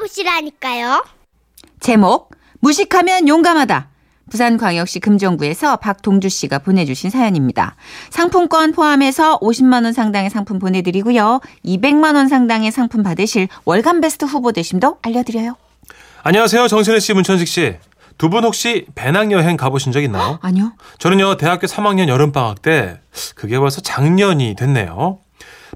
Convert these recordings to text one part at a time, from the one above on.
만나보시라니까요. 제목 무식하면 용감하다. 부산광역시 금정구에서 박동주 씨가 보내주신 사연입니다. 상품권 포함해서 50만 원 상당의 상품 보내드리고요. 200만 원 상당의 상품 받으실 월간 베스트 후보 되심도 알려드려요. 안녕하세요. 정신혜 씨, 문천식 씨. 두 분 혹시 배낭여행 가보신 적 있나요? 아니요. 저는요, 대학교 3학년 여름방학 때, 그게 벌써 작년이 됐네요.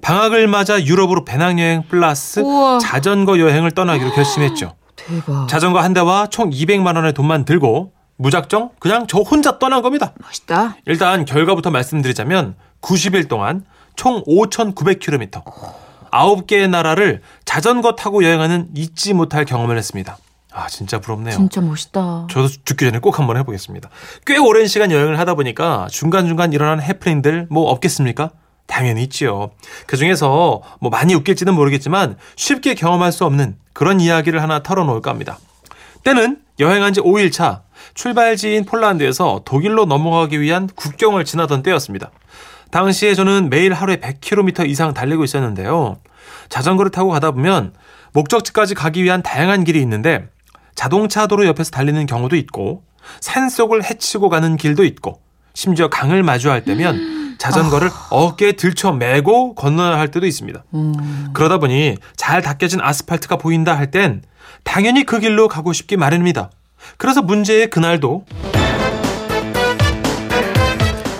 방학을 맞아 유럽으로 배낭여행 플러스 우와. 자전거 여행을 떠나기로 결심했죠. 대박. 자전거 한 대와 총 200만 원의 돈만 들고 무작정 그냥 저 혼자 떠난 겁니다. 멋있다. 일단 결과부터 말씀드리자면 90일 동안 총 5,900km, 9개의 나라를 자전거 타고 여행하는 잊지 못할 경험을 했습니다. 아, 진짜 부럽네요. 진짜 멋있다. 저도 죽기 전에 꼭 한번 해보겠습니다. 꽤 오랜 시간 여행을 하다 보니까 중간중간 일어나는 해프닝들 뭐 없겠습니까? 당연히 있지요. 그 중에서 뭐 많이 웃길지는 모르겠지만 쉽게 경험할 수 없는 그런 이야기를 하나 털어놓을까 합니다. 때는 여행한 지 5일 차 출발지인 폴란드에서 독일로 넘어가기 위한 국경을 지나던 때였습니다. 당시에 저는 매일 하루에 100km 이상 달리고 있었는데요. 자전거를 타고 가다 보면 목적지까지 가기 위한 다양한 길이 있는데 자동차 도로 옆에서 달리는 경우도 있고 산속을 헤치고 가는 길도 있고 심지어 강을 마주할 때면 자전거를 어 깨에 들쳐 메고 건너야 할 때도 있습니다. 그러다 보니 잘 닦여진 아스팔트가 보인다 할 땐 당연히 그 길로 가고 싶기 마련입니다. 그래서 문제의 그날도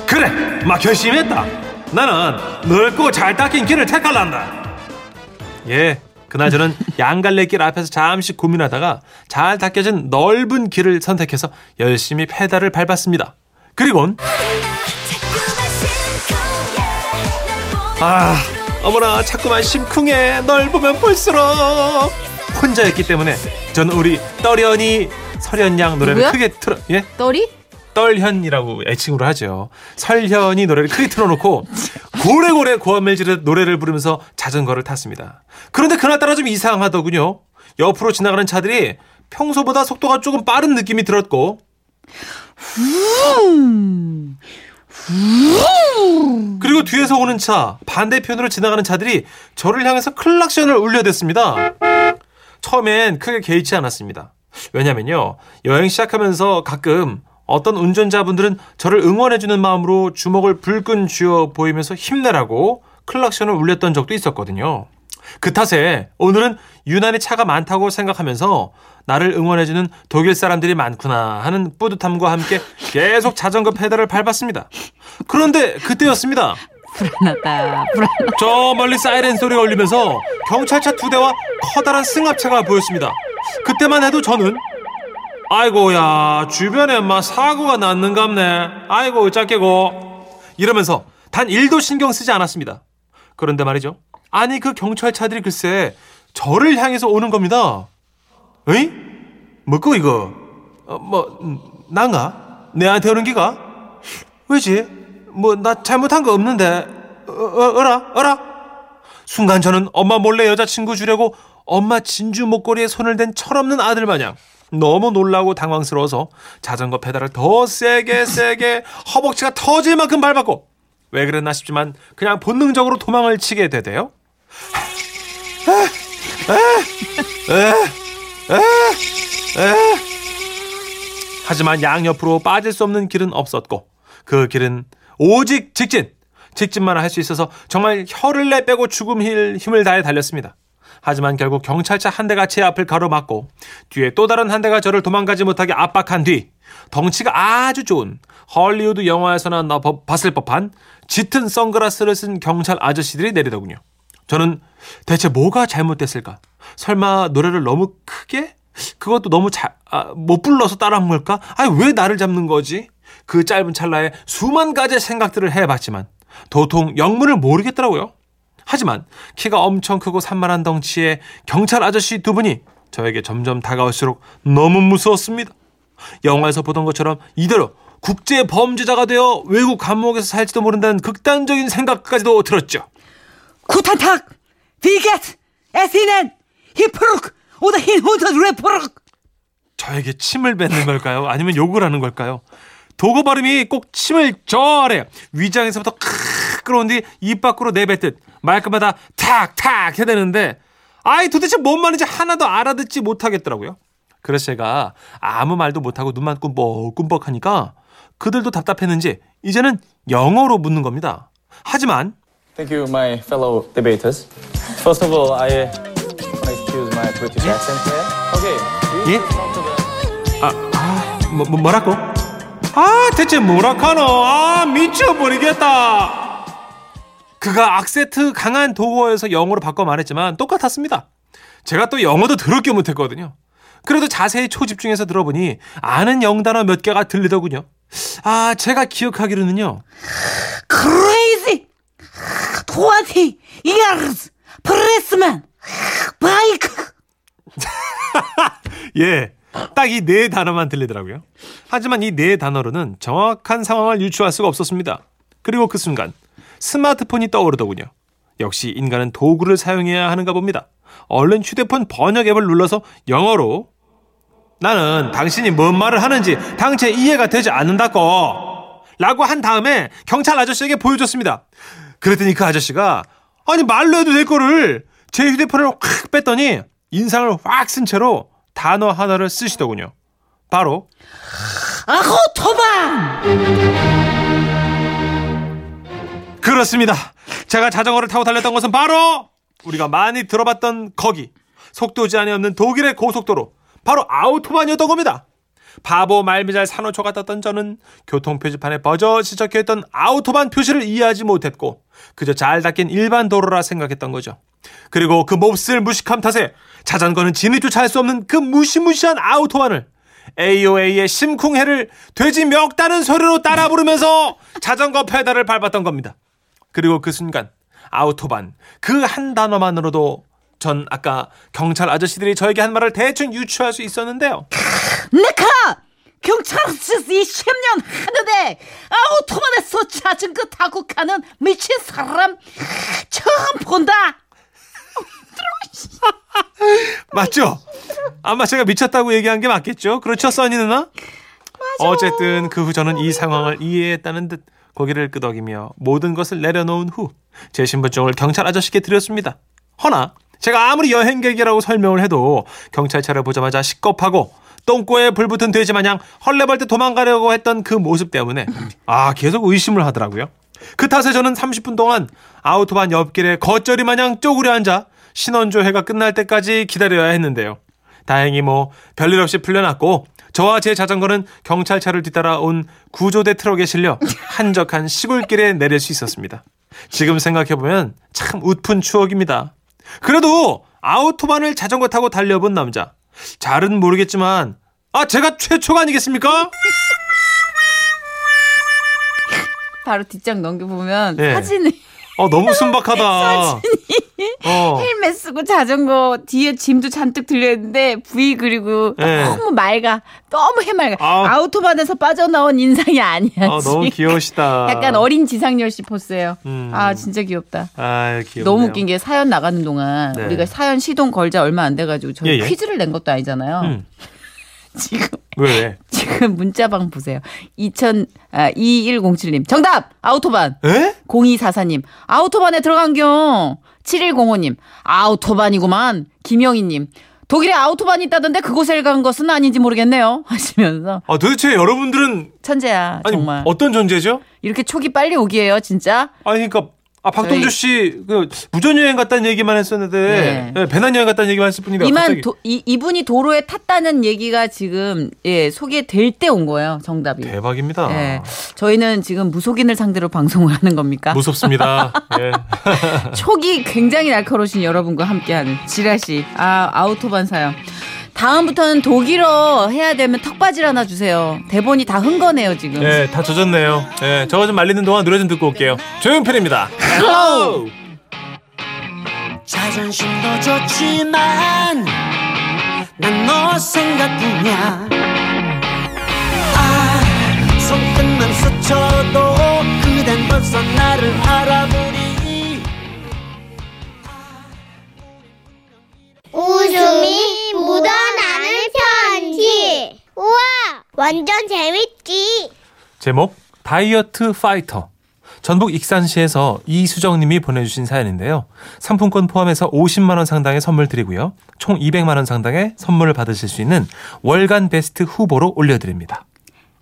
그래 막 결심했다. 나는 넓고 잘 닦인 길을 택할란다. 예 그날 저는 양갈래길 앞에서 잠시 고민하다가 잘 닦여진 넓은 길을 선택해서 열심히 페달을 밟았습니다. 그리곤 아 어머나 자꾸만 심쿵해 넓으면 볼수록 혼자였기 때문에 저는 우리 떠련이 설현 양 노래를 누구야? 크게 틀어 예 떨이? 떨현이라고 애칭으로 하죠. 설현이 노래를 크게 틀어놓고 고래고래 고함을 지르 노래를 부르면서 자전거를 탔습니다. 그런데 그날따라 좀 이상하더군요. 옆으로 지나가는 차들이 평소보다 속도가 조금 빠른 느낌이 들었고 그리고 뒤에서 오는 차 반대편으로 지나가는 차들이 저를 향해서 클락션을 울려댔습니다. 처음엔 크게 개의치 않았습니다. 왜냐면요. 여행 시작하면서 가끔 어떤 운전자분들은 저를 응원해주는 마음으로 주먹을 불끈 쥐어 보이면서 힘내라고 클락션을 울렸던 적도 있었거든요. 그 탓에 오늘은 유난히 차가 많다고 생각하면서 나를 응원해주는 독일 사람들이 많구나 하는 뿌듯함과 함께 계속 자전거 페달을 밟았습니다. 그런데 그때였습니다. 불안하다. 불안. 저 멀리 사이렌 소리가 울리면서 경찰차 두 대와 커다란 승합차가 보였습니다. 그때만 해도 저는 아이고야 주변에 막 사고가 났는갑네. 아이고 어쩌게고 이러면서 단 1도 신경 쓰지 않았습니다. 그런데 말이죠. 아니 그 경찰차들이 글쎄 저를 향해서 오는 겁니다. 에이? 뭐고 이거? 어, 뭐 음, 난가? 내한테 오는 기가? 왜지? 뭐 나 잘못한 거 없는데 어, 어, 어라 어라 순간 저는 엄마 몰래 여자친구 주려고 엄마 진주 목걸이에 손을 댄 철없는 아들 마냥 너무 놀라고 당황스러워서 자전거 페달을 더 세게 세게 허벅지가 터질 만큼 밟았고 왜 그랬나 싶지만 그냥 본능적으로 도망을 치게 되대요. 하지만 양옆으로 빠질 수 없는 길은 없었고 그 길은 오직 직진 직진만 할 수 있어서 정말 혀를 내빼고 죽음 힘- 힘을 다해 달렸습니다. 하지만 결국 경찰차 한 대가 제 앞을 가로막고 뒤에 또 다른 한 대가 저를 도망가지 못하게 압박한 뒤 덩치가 아주 좋은 헐리우드 영화에서나 봤을 법한 짙은 선글라스를 쓴 경찰 아저씨들이 내리더군요. 저는 대체 뭐가 잘못됐을까? 설마 노래를 너무 크게? 그것도 너무 잘, 아, 못 불러서 따라한 걸까? 아니, 왜 나를 잡는 거지? 그 짧은 찰나에 수만 가지 생각들을 해봤지만 도통 영문을 모르겠더라고요. 하지만 키가 엄청 크고 산만한 덩치의 경찰 아저씨 두 분이 저에게 점점 다가올수록 너무 무서웠습니다. 영화에서 보던 것처럼 이대로 국제 범죄자가 되어 외국 감옥에서 살지도 모른다는 극단적인 생각까지도 들었죠. 구탄탁! 비게트! 에시넨! 히프룩! 오다 흰혼자 레프룩! 저에게 침을 뱉는 걸까요? 아니면 욕을 하는 걸까요? 도거 발음이 꼭 침을 저 아래 위장에서부터 크 끌어온 뒤 입 밖으로 내뱉듯 말끝마다 탁탁 해야 되는데 아이 도대체 뭔 말인지 하나도 알아듣지 못하겠더라고요. 그래서 제가 아무 말도 못하고 눈만 꿈뻑꿈뻑 하니까 그들도 답답했는지 이제는 영어로 묻는 겁니다. 하지만 Thank you, my fellow debaters. First of all, I want to excuse my British accent here. Okay. 예? 아, 아 뭐, 뭐, 뭐라고? 아 대체 뭐라카노? 아 미쳐버리겠다. 그가 악센트 강한 도어에서 영어로 바꿔 말했지만 똑같았습니다. 제가 또 영어도 더럽게 못했거든요. 그래도 자세히 초집중해서 들어보니 아는 영단어 몇 개가 들리더군요. 아 제가 기억하기로는요. Crazy, twenty years, pressman, bike. 예. 딱 이 네 단어만 들리더라고요. 하지만 이 네 단어로는 정확한 상황을 유추할 수가 없었습니다. 그리고 그 순간 스마트폰이 떠오르더군요. 역시 인간은 도구를 사용해야 하는가 봅니다. 얼른 휴대폰 번역 앱을 눌러서 영어로 나는 당신이 뭔 말을 하는지 당체 이해가 되지 않는다고 라고 한 다음에 경찰 아저씨에게 보여줬습니다. 그랬더니 그 아저씨가 아니 말로 해도 될 거를 제 휴대폰을 확 뺐더니 인상을 확 쓴 채로 단어 하나를 쓰시더군요. 바로 아호 토방. 그렇습니다. 제가 자전거를 타고 달렸던 것은 바로 우리가 많이 들어봤던 거기 속도 제한이 없는 독일의 고속도로 바로 아우토반이었던 겁니다. 바보 말미잘 산호초 같았던 저는 교통 표지판에 버젓이 적혀 있던 아우토반 표시를 이해하지 못했고 그저 잘 닦인 일반 도로라 생각했던 거죠. 그리고 그 몹쓸 무식함 탓에 자전거는 진입조차 할 수 없는 그 무시무시한 아우토반을 AOA의 심쿵해를 돼지 멱다는 소리로 따라 부르면서 자전거 페달을 밟았던 겁니다. 그리고 그 순간 아우토반 그 한 단어만으로도 전 아까 경찰 아저씨들이 저에게 한 말을 대충 유추할 수 있었는데요. 내가 경찰서 20년 하는데 아우토반에서 자전거 타고 가는 미친 사람 처음 본다. 맞죠? 아마 제가 미쳤다고 얘기한 게 맞겠죠? 그렇죠, 써니 누나? 어쨌든 그 후 저는 이 상황을 이해했다는 듯 고개를 끄덕이며 모든 것을 내려놓은 후 제 신분증을 경찰 아저씨께 드렸습니다. 허나 제가 아무리 여행객이라고 설명을 해도 경찰차를 보자마자 식겁하고 똥꼬에 불붙은 돼지 마냥 헐레벌떡 도망가려고 했던 그 모습 때문에 아 계속 의심을 하더라고요. 그 탓에 저는 30분 동안 아우토반 옆길에 겉절이 마냥 쪼그려 앉아 신원조회가 끝날 때까지 기다려야 했는데요. 다행히 뭐 별일 없이 풀려났고 저와 제 자전거는 경찰차를 뒤따라 온 구조대 트럭에 실려 한적한 시골길에 내릴 수 있었습니다. 지금 생각해보면 참 웃픈 추억입니다. 그래도 아우토반을 자전거 타고 달려본 남자. 잘은 모르겠지만 아 제가 최초가 아니겠습니까? 바로 뒷장 넘겨보면 네. 사진을 어 너무 순박하다. 어. 헬멧 쓰고 자전거 뒤에 짐도 잔뜩 들려있는데 부위 그리고 네. 너무 맑아 너무 해맑아 아. 아우토반에서 빠져나온 인상이 아니야 아 너무. 귀여우시다. 약간 어린 지상렬 씨 포스예요 음. 아 진짜 귀엽다 아. 너무 웃긴 게 사연 나가는 동안 네. 우리가 사연 시동 걸자 얼마 안 돼가지고 저희 예, 예. 퀴즈를 낸 것도 아니잖아요 음. 지금 왜 왜? 지금 문자방 보세요 2000 아, 2107님 정답 아우토반 에? 0244님, 아우토반에 들어간 겨. 7105님, 아우토반이구만. 김영희님, 독일에 아우토반이 있다던데 그곳에 간 것은 아닌지 모르겠네요. 하시면서, 아 도대체 여러분들은 천재야, 아니 정말. 어떤 존재죠? 이렇게 촉이 빨리 오기에요, 진짜. 아니 그러니까 아 박동주 씨그 무전 여행 갔다는 얘기만 했었는데 네. 네, 배낭 여행 갔다는 얘기만 했을 뿐인데 이만 도, 이, 이분이 도로에 탔다는 얘기가 지금, 예, 소개될 때 온 거예요, 정답이. 대박입니다. 예. 저희는 지금 무속인을 상대로 방송을 하는 겁니까? 무섭습니다. 예. 촉이 굉장히 날카로우신 여러분과 함께하는 지라시 아 아우토반 사연 다음부터는 독일어 해야 되면 턱받이를 하나 주세요 대본이 다 흥건해요 지금 예, 다 젖었네요. 예, 저거 좀 말리는 동안 노래 좀 듣고 올게요. 조용필입니다. Hello! 자존심도 좋지만 난 너 생각뿐이야 아 손끝만 스쳐도 그댄 벌써 나를 알아보니 완전 재밌지. 제목 다이어트 파이터. 전북 익산시에서 이수정님이 보내주신 사연인데요. 상품권 포함해서 50만 원 상당의 선물 드리고요. 총 200만 원 상당의 선물을 받으실 수 있는 월간 베스트 후보로 올려드립니다.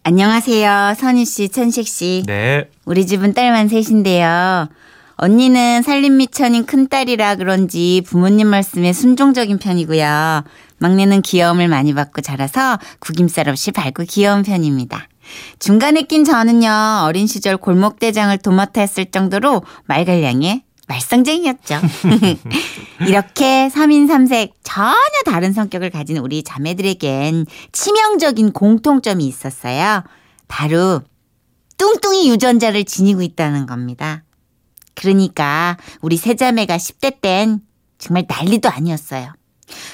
안녕하세요. 선희 씨, 천식 씨. 네. 우리 집은 딸만 셋인데요. 언니는 살림 밑천인 큰딸이라 그런지 부모님 말씀에 순종적인 편이고요. 막내는 귀여움을 많이 받고 자라서 구김살 없이 밝고 귀여운 편입니다. 중간에 낀 저는요, 어린 시절 골목대장을 도맡아 했을 정도로 말갈량의 말썽쟁이였죠. 이렇게 3인 3색 전혀 다른 성격을 가진 우리 자매들에겐 치명적인 공통점이 있었어요. 바로 뚱뚱이 유전자를 지니고 있다는 겁니다. 그러니까 우리 세자매가 10대 땐 정말 난리도 아니었어요.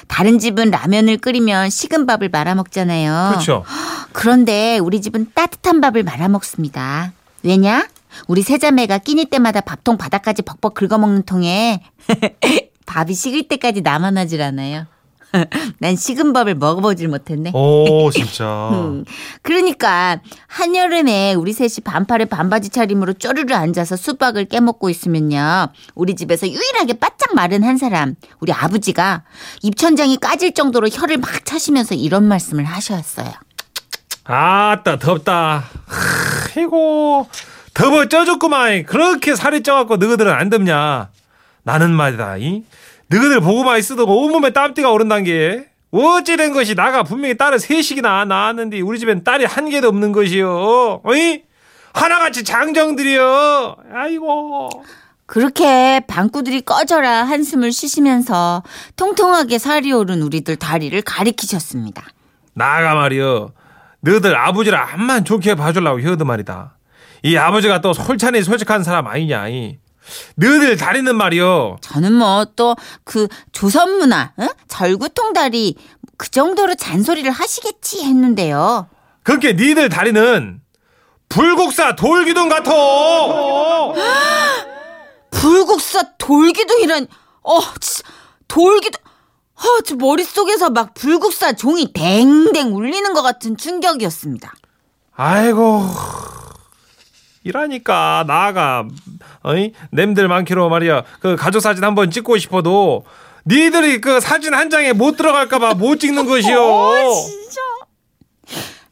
다른 집은 라면을 끓이면 식은 밥을 말아 먹잖아요. 그렇죠. 그런데 우리 집은 따뜻한 밥을 말아 먹습니다. 왜냐? 우리 세자매가 끼니 때마다 밥통 바닥까지 벅벅 긁어먹는 통에 밥이 식을 때까지 남아나질 않아요. 난 식은 밥을 먹어보질 못했네. 오, 진짜. 음. 그러니까 한여름에 우리 셋이 반팔에 반바지 차림으로 쪼르르 앉아서 수박을 깨먹고 있으면요. 우리 집에서 유일하게 바짝 마른 한 사람, 우리 아버지가 입천장이 까질 정도로 혀를 막 차시면서 이런 말씀을 하셨어요. 아따, 덥다. 아이고, 더워 쪄줬구만. 그렇게 살이 쪄갖고 너희들은 안 덥냐. 나는 말이다, 이. 너희들 보고만 있어도 온몸에 땀띠가 오른단 게. 어찌된 것이 나가 분명히 딸을 셋이나 낳았는데 우리 집엔 딸이 한 개도 없는 것이요. 어이? 하나같이 장정들이여. 아이고. 그렇게 방구들이 꺼져라 한숨을 쉬시면서 통통하게 살이 오른 우리들 다리를 가리키셨습니다. 나가 말이여. 너희들 아버지를 암만 좋게 봐주려고 히어도 말이다. 이 아버지가 또 솔찬히 솔직한 사람 아니냐. 이. 너희들 다리는 말이여. 저는 뭐 또 그 조선무나, 응? 절구통다리 그 정도로 잔소리를 하시겠지 했는데요. 그렇게 니들 다리는 불국사 돌기둥 같아. 불국사 돌기둥이란 어 진짜 돌기둥 어, 저 머릿속에서 막 불국사 종이 댕댕 울리는 것 같은 충격이었습니다. 아이고. 이라니까 나가 어이? 냄들 많기로 말이야. 그 가족 사진 한번 찍고 싶어도 니들이 그 사진 한 장에 못 들어갈까봐 못 찍는 것이요.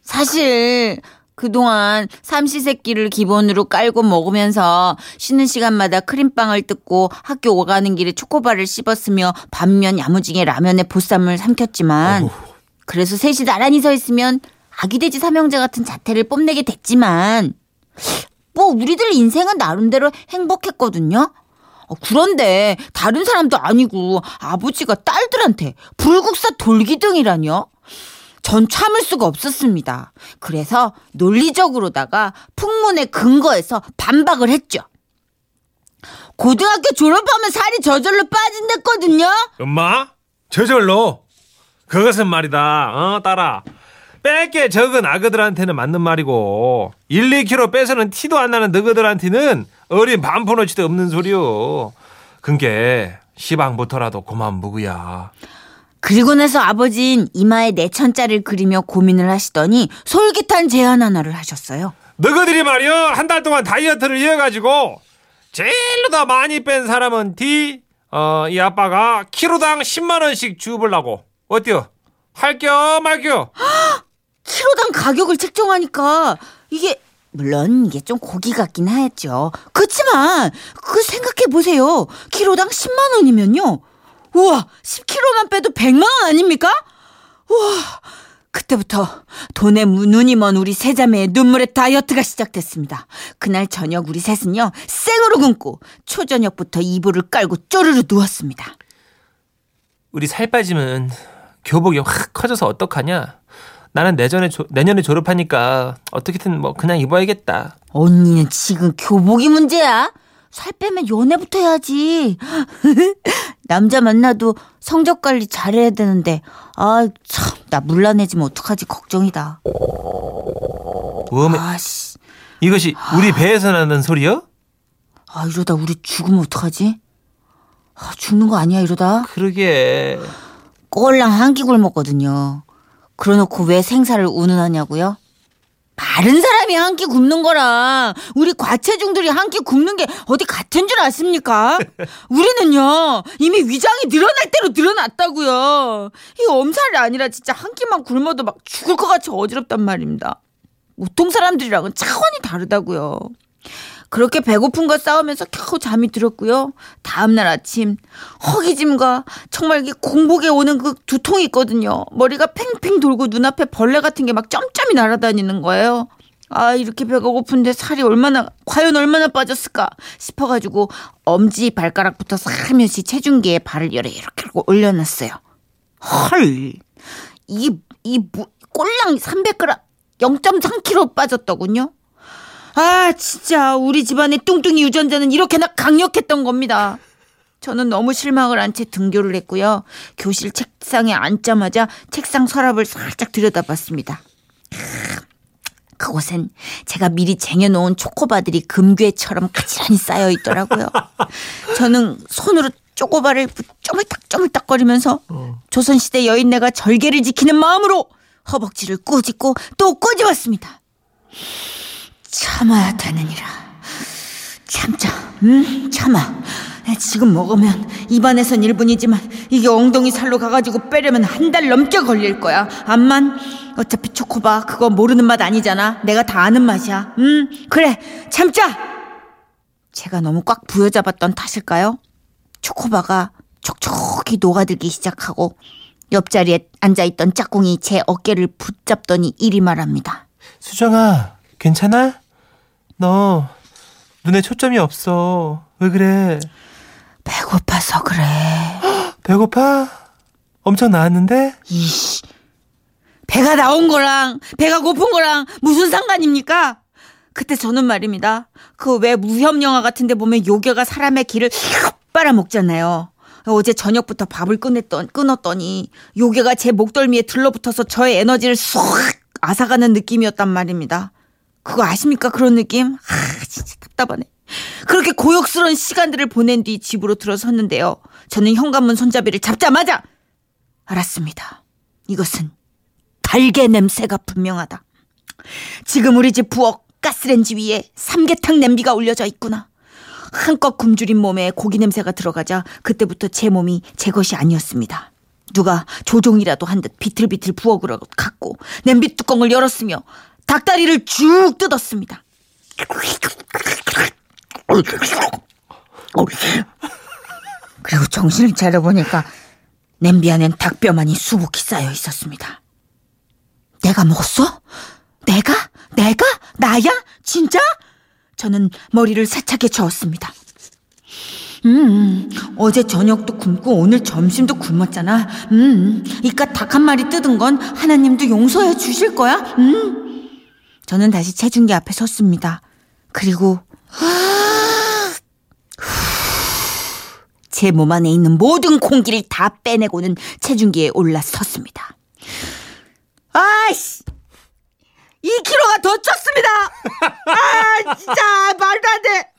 사실 그동안 삼시세끼를 기본으로 깔고 먹으면서 쉬는 시간마다 크림빵을 뜯고 학교 오가는 길에 초코바를 씹었으며 반면 야무지게 라면에 보쌈을 삼켰지만 그래서 셋이 나란히 서 있으면 아기 돼지 삼형제 같은 자태를 뽐내게 됐지만 뭐 우리들 인생은 나름대로 행복했거든요. 어, 그런데 다른 사람도 아니고 아버지가 딸들한테 불국사 돌기둥이라뇨? 전 참을 수가 없었습니다. 그래서 논리적으로다가 풍문에 근거해서 반박을 했죠. 고등학교 졸업하면 살이 저절로 빠진댔거든요. 엄마 저절로 그것은 말이다 어 딸아 빼게 적은 아그들한테는 맞는 말이고 1, 2kg 빼서는 티도 안 나는 너희들한테는 어린 반푼어치도 없는 소리요. 그게 시방부터라도 고만 무구야. 그리고 나서 아버진 이마에 내천자를 그리며 고민을 하시더니 솔깃한 제안 하나를 하셨어요. 너희들이 말이여 한 달 동안 다이어트를 이어가지고 제일로 더 많이 뺀 사람은 D 어, 이 아빠가 키로당 10만 원씩 주불라고. 어때요? 할겨 말겨 키로당 가격을 책정하니까 이게 물론 이게 좀 고기 같긴 하였죠. 그렇지만 그 생각해 보세요. 키로당 10만 원이면요. 우와 10kg만 빼도 100만 원 아닙니까? 우와 그때부터 돈에 무- 눈이 먼 우리 세자매의 눈물의 다이어트가 시작됐습니다. 그날 저녁 우리 셋은요 생으로 굶고 초저녁부터 이불을 깔고 쪼르르 누웠습니다. 우리 살 빠지면 교복이 확 커져서 어떡하냐 나는 내년에, 조- 내년에 졸업하니까 어떻게든 뭐 그냥 입어야겠다 언니는 지금 교복이 문제야? 살 빼면 연애부터 해야지. 남자 만나도 성적 관리 잘해야 되는데, 아, 참, 나 물러내지면 어떡하지, 걱정이다. 우음에 아씨, 이것이 우리 배에서 나는 소리요? 아, 이러다 우리 죽으면 어떡하지? 아, 죽는 거 아니야, 이러다? 그러게 꼴랑 한 끼 굶었거든요. 그러놓고 왜 생사를 운운하냐고요? 마른 사람이 한 끼 굶는 거랑 우리 과체중들이 한 끼 굶는 게 어디 같은 줄 아십니까? 우리는요 이미 위장이 늘어날 대로 늘어났다고요. 이 엄살이 아니라 진짜 한 끼만 굶어도 막 죽을 것 같이 어지럽단 말입니다. 보통 사람들이랑은 차원이 다르다고요. 그렇게 배고픔과 싸우면서 겨우 잠이 들었고요. 다음날 아침 허기짐과 정말 이게 공복에 오는 그 두통이 있거든요. 머리가 팽팽 돌고 눈앞에 벌레 같은 게 막 점점이 날아다니는 거예요. 아 이렇게 배가 고픈데 살이 얼마나 과연 얼마나 빠졌을까 싶어가지고 엄지 발가락부터 살며시 체중계에 발을 열어 이렇게 올려놨어요. 헐, 이게 이 무- 꼴랑 300g 0.3kg 빠졌더군요. 아, 진짜 우리 집안의 뚱뚱이 유전자는 이렇게나 강력했던 겁니다. 저는 너무 실망을 한 채 등교를 했고요. 교실 책상에 앉자마자 책상 서랍을 살짝 들여다봤습니다. 그곳엔 제가 미리 쟁여놓은 초코바들이 금괴처럼 가지런히 쌓여 있더라고요. 저는 손으로 초코바를 쪼물딱 쪼물딱 거리면서 조선시대 여인네가 절개를 지키는 마음으로 허벅지를 꾸짖고 또 꾸집었습니다. 참아야 되느니라. 참자, 응? 참아. 지금 먹으면 입안에선 1분이지만 이게 엉덩이 살로 가가지고 빼려면 한 달 넘게 걸릴 거야. 암만 어차피 초코바 그거 모르는 맛 아니잖아. 내가 다 아는 맛이야. 응? 그래, 참자. 제가 너무 꽉 부여잡았던 탓일까요? 초코바가 촉촉히 녹아들기 시작하고 옆자리에 앉아있던 짝꿍이 제 어깨를 붙잡더니 이리 말합니다. 수정아, 괜찮아? 너 눈에 초점이 없어. 왜 그래? 배고파서 그래. 배고파? 엄청 나왔는데? 이씨. 배가 나온 거랑 배가 고픈 거랑 무슨 상관입니까? 그때 저는 말입니다. 그 왜 무협 영화 같은 데 보면 요괴가 사람의 기를 빨아먹잖아요. 어제 저녁부터 밥을 끊었던, 끊었더니 요괴가 제 목덜미에 들러붙어서 저의 에너지를 쏙 앗아가는 느낌이었단 말입니다. 그거 아십니까? 그런 느낌? 아, 진짜 답답하네. 그렇게 고역스러운 시간들을 보낸 뒤 집으로 들어섰는데요. 저는 현관문 손잡이를 잡자마자 알았습니다. 이것은 달걀 냄새가 분명하다. 지금 우리 집 부엌 가스렌지 위에 삼계탕 냄비가 올려져 있구나. 한껏 굶주린 몸에 고기 냄새가 들어가자 그때부터 제 몸이 제 것이 아니었습니다. 누가 조종이라도 한 듯 비틀비틀 부엌으로 갔고 냄비 뚜껑을 열었으며 닭다리를 쭉 뜯었습니다. 그리고 정신을 차려보니까 냄비 안엔 닭뼈만이 수북히 쌓여 있었습니다. 내가 먹었어? 내가? 내가? 나야? 진짜? 저는 머리를 세차게 저었습니다. 음, 어제 저녁도 굶고 오늘 점심도 굶었잖아. 음, 이깟 닭 한 마리 뜯은 건 하나님도 용서해 주실 거야? 음. 저는 다시 체중계 앞에 섰습니다. 그리고 제 몸 안에 있는 모든 공기를 다 빼내고는 체중계에 올라섰습니다. 아이씨! 2kg가 더 쪘습니다! 아, 진짜, 말도 안 돼!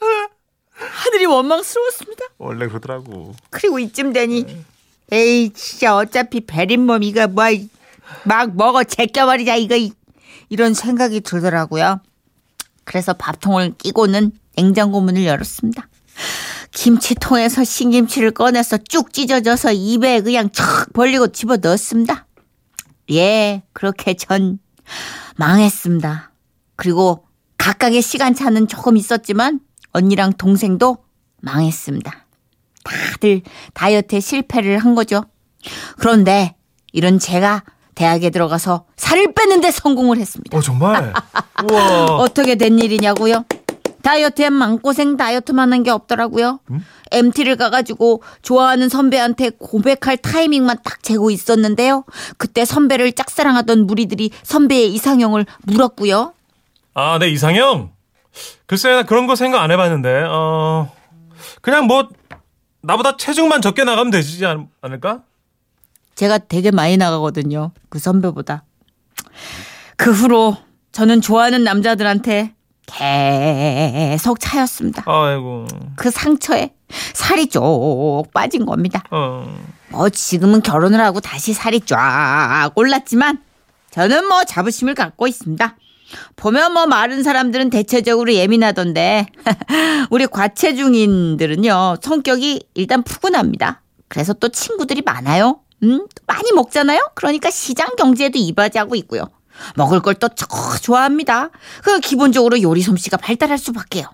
하늘이 원망스러웠습니다. 원래 그러더라고. 그리고 이쯤 되니, 에이, 진짜, 어차피 베린 몸, 이거 뭐, 막 먹어, 제껴버리자, 이거, 이- 이런 생각이 들더라고요. 그래서 밥통을 끼고는 냉장고 문을 열었습니다. 김치통에서 신김치를 꺼내서 쭉 찢어져서 입에 그냥 척 벌리고 집어 넣었습니다. 예, 그렇게 전 망했습니다. 그리고 각각의 시간차는 조금 있었지만 언니랑 동생도 망했습니다. 다들 다이어트에 실패를 한 거죠. 그런데 이런 제가 대학에 들어가서 살을 빼는데 성공을 했습니다. 어 정말? 우와. 어떻게 된 일이냐고요? 다이어트엔 마음고생 다이어트만 한 게 없더라고요. MT를 가가지고 좋아하는 선배한테 고백할 타이밍만 딱 재고 있었는데요. 그때 선배를 짝사랑하던 무리들이 선배의 이상형을 물었고요. 아, 내 이상형? 글쎄, 나 그런 거 생각 안 해봤는데, 어, 그냥 뭐, 나보다 체중만 적게 나가면 되지 않, 않을까? 제가 되게 많이 나가거든요. 그 선배보다. 그 후로 저는 좋아하는 남자들한테 계속 차였습니다. 아이고, 그 상처에 살이 쪽 빠진 겁니다. 어. 뭐 지금은 결혼을 하고 다시 살이 쫙 올랐지만 저는 뭐 자부심을 갖고 있습니다. 보면 뭐 마른 사람들은 대체적으로 예민하던데 우리 과체중인들은요 성격이 일단 푸근합니다. 그래서 또 친구들이 많아요. 음, 또 많이 먹잖아요. 그러니까 시장 경제에도 이바지하고 있고요. 먹을 걸 또 좋아합니다. 그 기본적으로 요리 솜씨가 발달할 수밖에요.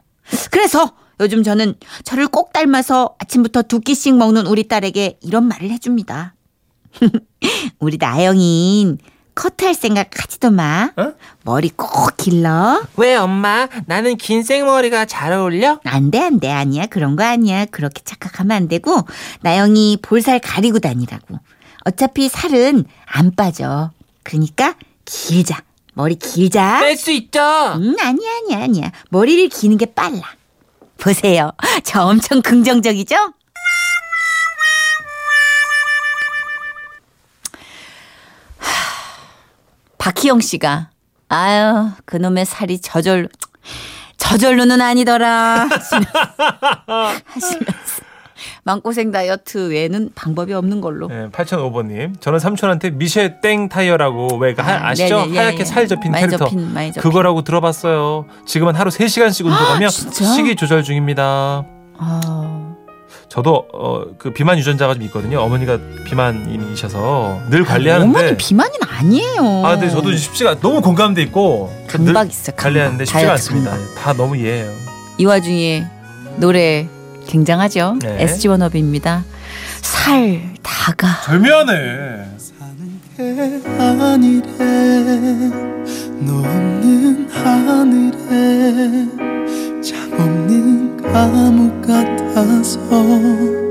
그래서 요즘 저는 저를 꼭 닮아서 아침부터 두 끼씩 먹는 우리 딸에게 이런 말을 해줍니다. 우리 나영인 커트할 생각 하지도 마. 어? 머리 꼭 길러. 왜 엄마? 나는 긴 생머리가 잘 어울려? 안 돼, 안 돼. 아니야. 그런 거 아니야. 그렇게 착각하면 안 되고, 나영이 볼살 가리고 다니라고. 어차피 살은 안 빠져. 그러니까 길자. 머리 길자. 뺄 수 있죠. 음, 아니야, 아니야, 아니야. 머리를 기는 게 빨라. 보세요. 저 엄청 긍정적이죠? 박희영 씨가 아유 그놈의 살이 저절로 저절로는 아니더라 하시면서 마음고생 다이어트 외에는 방법이 없는 걸로 네, 8005번님. 저는 삼촌한테 미쉐 땡 타이어라고 왜 아, 아, 아시죠? 네네, 예, 하얗게 예. 살 접힌 많이 캐릭터. 접힌, 많이 접힌. 그거라고 들어봤어요. 지금은 하루 3시간씩 운동하며 진짜? 식이 조절 중입니다. 아, 저도 어, 그 비만 유전자가 좀 있거든요. 어머니가 비만이셔서 늘 관리하는데 어머니 비만은 아니에요 아, 근데 저도 쉽지가 너무 공감돼 있고 늘 강박 있어 강박. 관리하는데 쉽지가 않습니다. 강박. 다 너무 이해해요. 이 와중에 노래 굉장하죠 네. SG 워너비입니다 살 다가 절묘하네. 아니래 너 없는 하늘에 참 없는 감옥 같아서